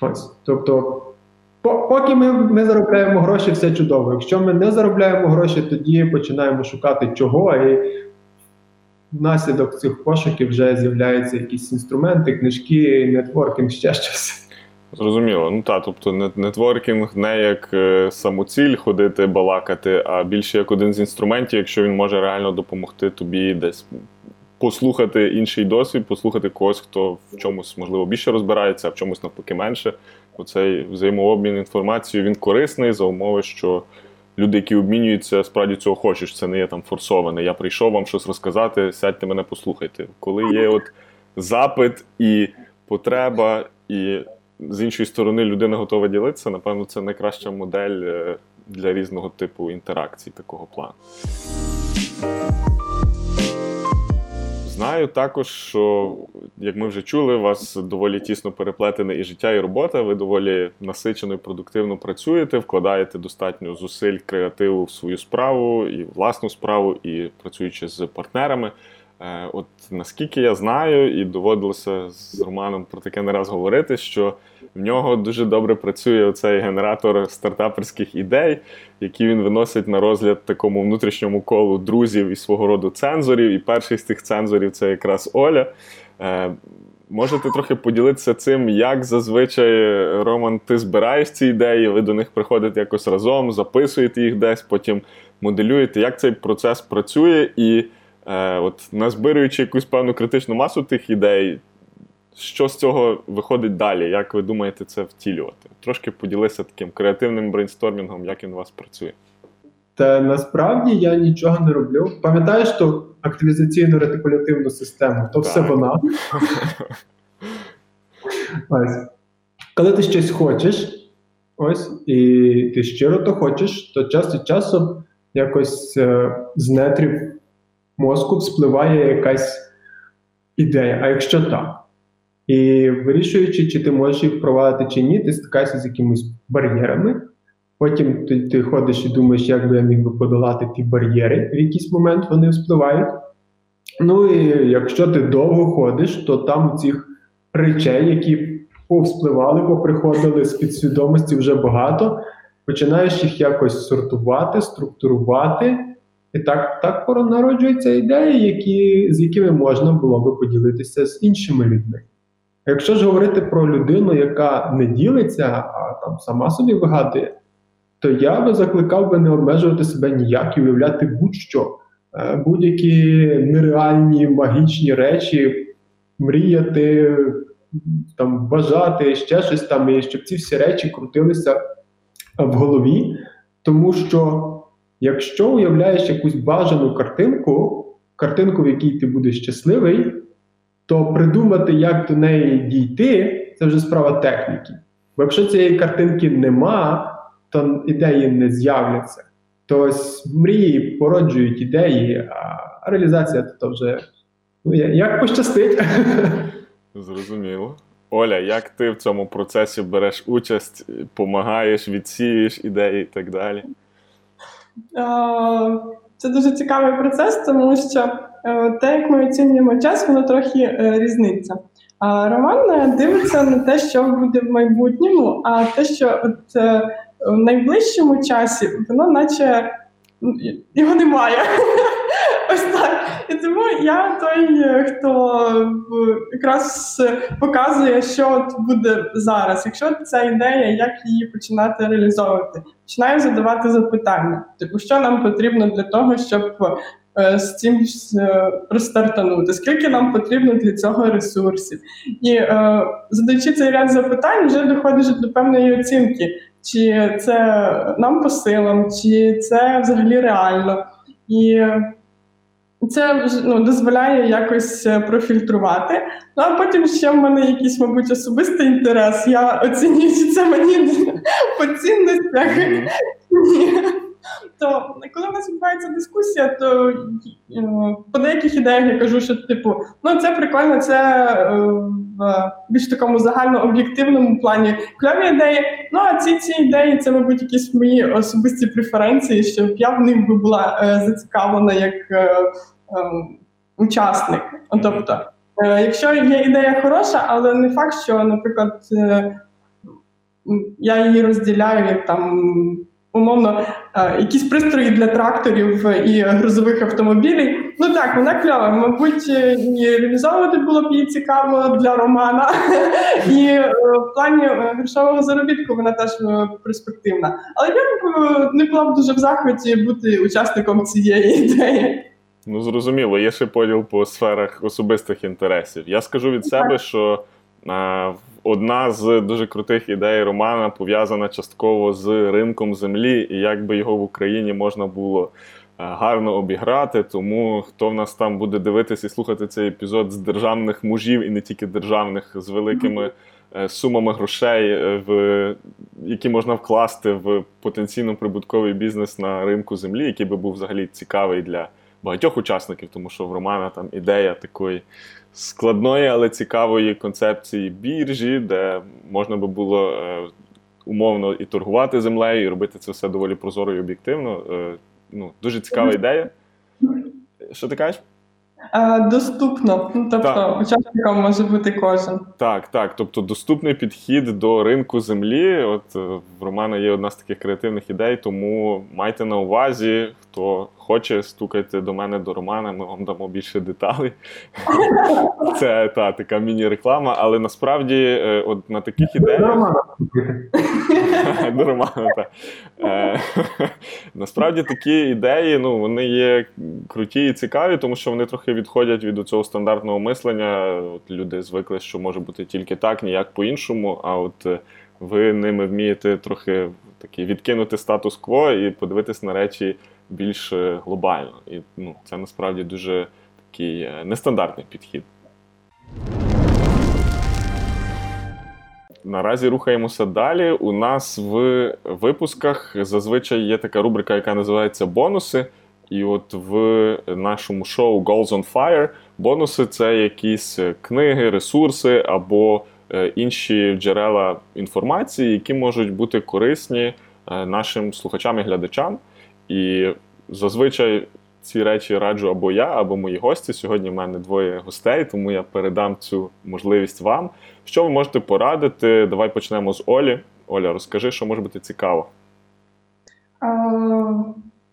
Ось. Тобто, по- поки ми, ми заробляємо гроші, все чудово. Якщо ми не заробляємо гроші, тоді починаємо шукати чого, і внаслідок цих пошуків вже з'являються якісь інструменти, книжки, нетворкінг, ще щось. Зрозуміло. Ну так, тобто нетворкінг не як е, самоціль ходити, балакати, а більше як один з інструментів, якщо він може реально допомогти тобі десь послухати інший досвід, послухати когось, хто в чомусь можливо більше розбирається, а в чомусь навпаки менше. Оцей взаємообмін інформацією він корисний за умови, що люди, які обмінюються, справді цього хочуть. Це не є там форсоване. Я прийшов вам щось розказати, сядьте мене, послухайте. Коли є от запит і потреба, і з іншої сторони людина готова ділитися, напевно, це найкраща модель е, для різного типу інтеракцій такого плану. Знаю також, що, як ми вже чули, у вас доволі тісно переплетене і життя, і робота. Ви доволі насичено і продуктивно працюєте, вкладаєте достатньо зусиль, креативу в свою справу і власну справу, і працюючи з партнерами. Е, От наскільки я знаю, і доводилося з Романом про таке не раз говорити, що в нього дуже добре працює оцей генератор стартаперських ідей, які він виносить на розгляд такому внутрішньому колу друзів і свого роду цензорів. І перший з тих цензорів це якраз Оля. Е, Можете трохи поділитися цим, як зазвичай, Роман, ти збираєш ці ідеї, ви до них приходите якось разом, записуєте їх десь, потім моделюєте, як цей процес працює, і е, от назбируючи якусь певну критичну масу тих ідей, що з цього виходить далі? Як ви думаєте це втілювати? Трошки поділися таким креативним брейнстормінгом, як він у вас працює. Та насправді я нічого не роблю. Пам'ятаєш ту активізаційну ретикулятивну систему? То все вона. Ось. Коли ти щось хочеш, ось, і ти щиро то хочеш, то час від часу якось е, з нетрів мозку вспливає якась ідея. А якщо так? І вирішуючи, чи ти можеш їх впровадити чи ні, ти стикаєшся з якимись бар'єрами. Потім ти, ти ходиш і думаєш, як би я міг би подолати ті бар'єри, в якийсь момент вони вспливають. Ну і якщо ти довго ходиш, то там цих речей, які повспливали, поприходили з підсвідомості вже багато, починаєш їх якось сортувати, структурувати. І так так народжуються ідеї, які, з якими можна було би поділитися з іншими людьми. Якщо ж говорити про людину, яка не ділиться, а там сама собі вигадує, то я би закликав би не обмежувати себе ніяк і уявляти будь-що, Е, будь-які нереальні магічні речі, мріяти, там, бажати ще щось там, і щоб ці всі речі крутилися в голові. Тому що якщо уявляєш якусь бажану картинку, картинку, в якій ти будеш щасливий, то придумати, як до неї дійти, це вже справа техніки. Бо якщо цієї картинки нема, то ідеї не з'являться. То мрії породжують ідеї, а реалізація то вже ну, як пощастить. Зрозуміло. Оля, як ти в цьому процесі береш участь, допомагаєш, відсіюєш ідеї і так далі? Це дуже цікавий процес, тому що е, те, як ми оцінюємо час, воно трохи різниться. різниця. А Роман е, дивиться на те, що буде в майбутньому, а те, що от в найближчому часі, воно наче його немає. І тому я той, хто якраз показує, що от буде зараз. Якщо ця ідея, як її починати реалізовувати, починаю задавати запитання, типу, що нам потрібно для того, щоб е, з цим е, розстартанути, скільки нам потрібно для цього ресурсів, і е, задаючи цей ряд запитань, вже доходиш до певної оцінки, чи це нам по силам, чи це взагалі реально. І це ну, дозволяє якось е, профільтрувати. Ну а потім ще в мене якийсь, мабуть, особистий інтерес. Я оцінюю, чи це мені по цінностях. То коли в нас відбувається дискусія, то е, по деяких ідеях я кажу, що типу, ну це прикольно, це е, в більш такому загальнооб'єктивному плані кльові ідеї. Ну а ці ці ідеї це, мабуть, якісь мої особисті преференції, щоб я в них би була зацікавлена як учасник. Тобто, якщо є ідея хороша, але не факт, що, наприклад, я її розділяю як там умовно е, якісь пристрої для тракторів і грузових автомобілів. Ну так, вона кльова. Мабуть, е, і реалізовувати було б її цікаво для Романа. І е, в плані грошового заробітку вона теж перспективна. Але я б не була б дуже в захваті бути учасником цієї ідеї. Ну, зрозуміло, є ще поділ по сферах особистих інтересів. Я скажу від себе, що а, одна з дуже крутих ідей Романа пов'язана частково з ринком землі, і як би його в Україні можна було гарно обіграти. Тому хто в нас там буде дивитися і слухати цей епізод з державних мужів і не тільки державних, з великими е, сумами грошей, е, в які можна вкласти в потенційно прибутковий бізнес на ринку землі, який би був взагалі цікавий для багатьох учасників, тому що в Романа там ідея такої складної, але цікавої концепції біржі, де можна би було е, умовно і торгувати землею, і робити це все доволі прозоро і об'єктивно. Е, ну, Дуже цікава ідея. Що ти кажеш? Доступно, ну, тобто так. учасником може бути кожен. Так, так. Тобто доступний підхід до ринку землі. От е, в Романа є одна з таких креативних ідей, тому майте на увазі, хто хоче, стукайте до мене до Романа, ми вам дамо більше деталей. Це та така міні-реклама, але насправді е, от на таких ідеях. До Романа. До так. Е, насправді такі ідеї ну, вони є круті і цікаві, тому що вони трохи відходять від цього стандартного мислення. От Люди звикли, що може бути тільки так, ніяк по-іншому. А от е, ви ними вмієте трохи такі відкинути статус-кво і подивитись на речі більш е, глобально. І ну, це насправді дуже такий е, нестандартний підхід. Наразі рухаємося далі. У нас в випусках зазвичай є така рубрика, яка називається бонуси. І от в нашому шоу Goals on Fire бонуси це якісь книги, ресурси або інші джерела інформації, які можуть бути корисні е, нашим слухачам і глядачам. І зазвичай ці речі раджу або я, або мої гості. Сьогодні в мене двоє гостей, тому я передам цю можливість вам. Що ви можете порадити? Давай почнемо з Олі. Оля, розкажи, що може бути цікаво.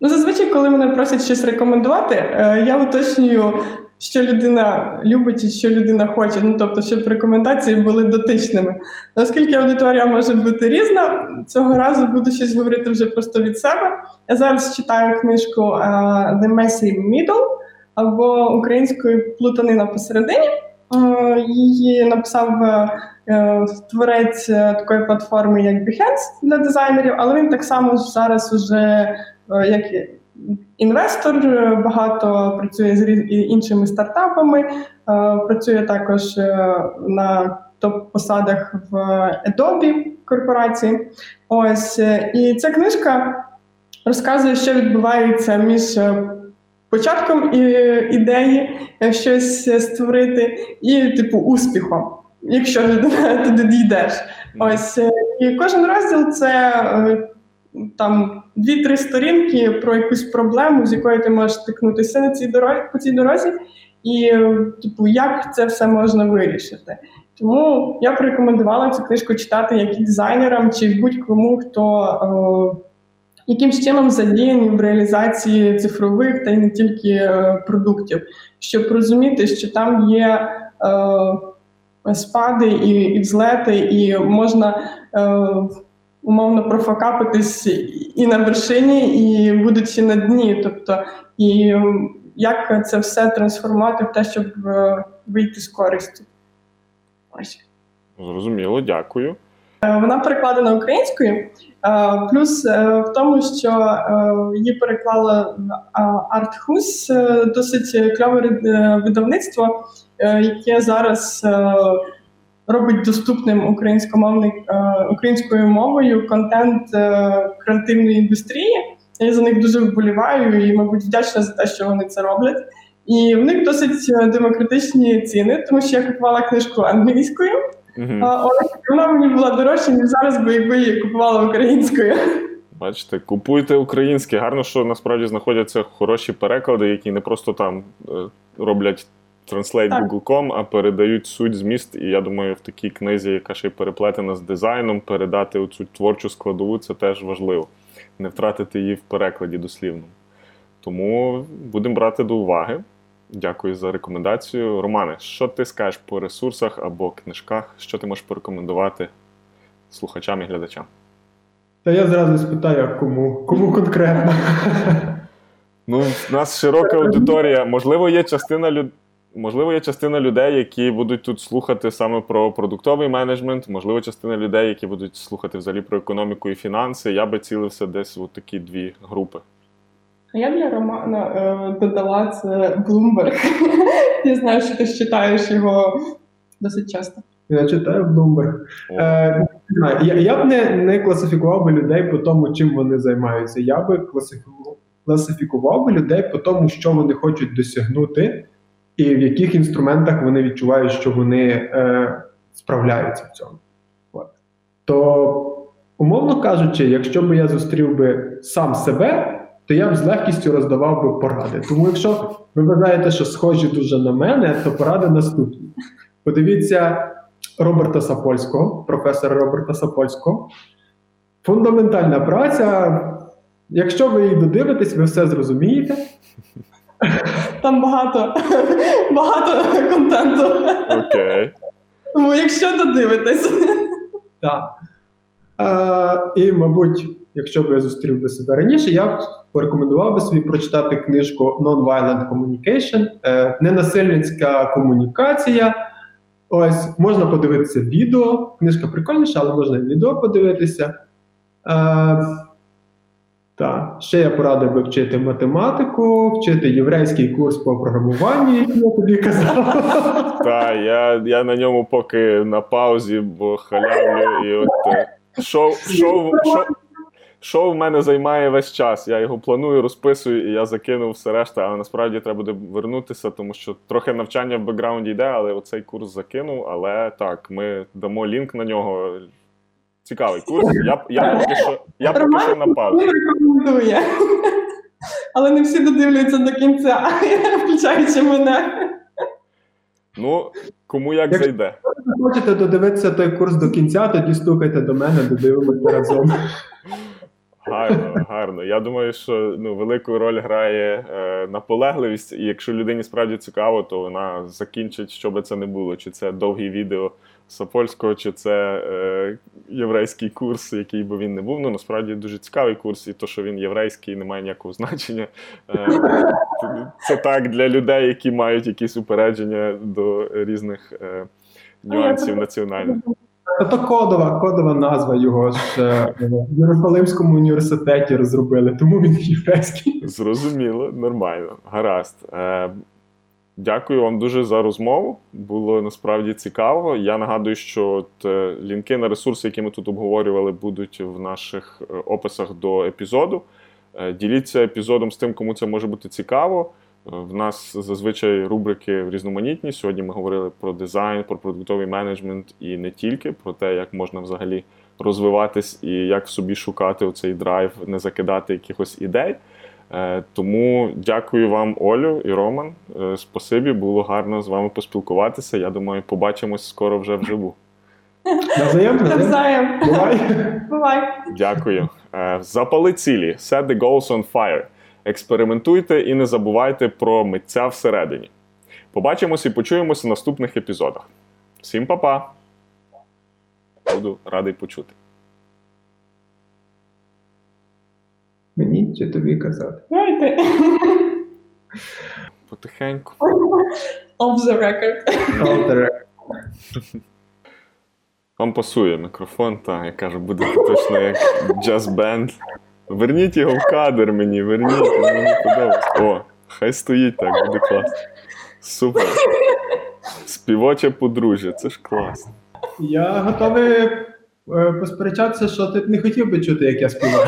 Ну, зазвичай, коли мене просять щось рекомендувати, е, я уточнюю, що людина любить і що людина хоче. Ну тобто, щоб рекомендації були дотичними. Оскільки аудиторія може бути різна, цього разу буду щось говорити вже просто від себе. Я зараз читаю книжку е, The Messy Middle або українською плутанина посередині. Е, Її написав е, творець такої платформи, як Behance для дизайнерів, але він так само зараз уже як інвестор, е, багато працює з іншими стартапами, е, працює також е, на топ-посадах в Adobe корпорації. Ось і ця книжка розказує, що відбувається між початком ідеї щось створити, і типу успіхом, якщо туди дійдеш. Ось і кожен розділ це там дві-три сторінки про якусь проблему, з якою ти можеш стикнутися на цій дорозі по цій дорозі, і типу, як це все можна вирішити. Тому я б рекомендувала цю книжку читати як дизайнерам чи будь-кому, хто е, якимсь чином задіяні в реалізації цифрових та й не тільки е, продуктів, щоб розуміти, що там є е, спади і, і взлети, і можна е, умовно профокапитись і на вершині, і будучи на дні. Тобто, і як це все трансформувати в те, щоб е, вийти з користю. Ось. Зрозуміло, дякую. Е, Вона перекладена українською. Е, Плюс в тому, що її переклала Артхус, досить кльове видавництво, яке зараз робить доступним українськомовний е, українською мовою контент е, креативної індустрії. Я за них дуже вболіваю і, мабуть, вдячна за те, що вони це роблять. І в них досить е, демократичні ціни, тому що я купувала книжку англійською. А, але вона мені була дорожча, ніж зараз, бо якби її купувала українською. Бачите, купуйте українське. Гарно, що насправді знаходяться хороші переклади, які не просто там роблять Translate Так. Google.com, а передають суть зміст. І я думаю, в такій книзі, яка ще й переплетена з дизайном, передати оцю творчу складову це теж важливо. Не втратити її в перекладі дослівному. Тому будемо брати до уваги. Дякую за рекомендацію. Романе, що ти скажеш по ресурсах або книжках? Що ти можеш порекомендувати слухачам і глядачам? Та я зразу спитаю, кому? Кому конкретно? Ну, в нас широка аудиторія. Можливо, є частина люд... Можливо, є частина людей, які будуть тут слухати саме про продуктовий менеджмент, можливо, частина людей, які будуть слухати взагалі про економіку і фінанси. Я би цілився десь у такі дві групи. А я для Романа е, додала це Bloomberg. Я знаю, що ти читаєш його досить часто. Я читаю Bloomberg. Е, я, я б не, не класифікував би людей по тому, чим вони займаються. Я би класифікував, класифікував би людей по тому, що вони хочуть досягнути, і в яких інструментах вони відчувають, що вони е, справляються в цьому. От. То, умовно кажучи, якщо б я зустрів би сам себе, то я б з легкістю роздавав би поради. Тому, якщо ви вважаєте, що схожі дуже на мене, то поради наступні. Подивіться Роберта Сапольського, професора Роберта Сапольського. Фундаментальна праця. Якщо ви її додивитесь, ви все зрозумієте. Там багато, багато контенту. окей. Тому якщо додивитесь. Так. Е, і, мабуть, якщо б я зустрів би себе раніше, я б порекомендував би собі прочитати книжку Non-Violent Communication, е, ненасильницька комунікація. Ось можна подивитися відео. Книжка прикольніша, але можна і відео подивитися. Е, Так. Ще я порадив би вчити математику, вчити єврейський курс по програмуванню, який я тобі казав. Та, я, я на ньому поки на паузі, бо халявлю, і от е, шоу, шоу, шоу, шоу в мене займає весь час. Я його планую, розписую, і я закинув все решта, але насправді треба буде вернутися, тому що трохи навчання в бекграунді йде, але оцей курс закинув. Але так, ми дамо лінк на нього. Цікавий курс. Я, я поки що, я поки що на паузі. Рекомендує. Але не всі додивляються до кінця, включаючи мене. Ну, кому як Якщо- зайде. Хочете додивитися той курс до кінця, тоді стукайте до мене, додивимося разом. Гарно, гарно. Я думаю, що ну, велику роль грає е, наполегливість, і якщо людині справді цікаво, то вона закінчить, що би це не було. Чи це довгі відео Сапольського, чи це е, єврейський курс, який би він не був. Ну, насправді дуже цікавий курс, і то, що він єврейський, не має ніякого значення. Е, це так для людей, які мають якісь упередження до різних е, нюансів національних. То кодова, кодова назва його ж в Єрусалимському університеті розробили, тому він єврейський. Зрозуміло, нормально, гаразд. Е, дякую вам дуже за розмову. Було насправді цікаво. Я нагадую, що е, лінки на ресурси, які ми тут обговорювали, будуть в наших е, описах до епізоду. Е, діліться епізодом з тим, кому це може бути цікаво. В нас зазвичай рубрики різноманітні. Сьогодні ми говорили про дизайн, про продуктовий менеджмент і не тільки про те, як можна взагалі розвиватись і як в собі шукати оцей драйв, не закидати якихось ідей. Е, Тому дякую вам, Олю і Роман. Е, Спасибі, було гарно з вами поспілкуватися. Я думаю, побачимось скоро вже вживу. Навзаєм. Бувай. Бувай. Дякую. Е, Запали цілі. Set the goals on fire. Експериментуйте і не забувайте про митця всередині. Побачимось і почуємося в наступних епізодах. Всім па-па! Буду радий почути. Мені чи тобі казати? Давайте. Потихеньку. Off the record. Алтер. Вам пасує мікрофон, та я кажу, буде точно як джаз-бенд. Верніть його в кадр мені, верніть, мені подобається. О, хай стоїть так, буде класно. Супер. Співоче подружжя, це ж класно. Я готовий е, посперечатися, що ти б не хотів би чути, як я співаю.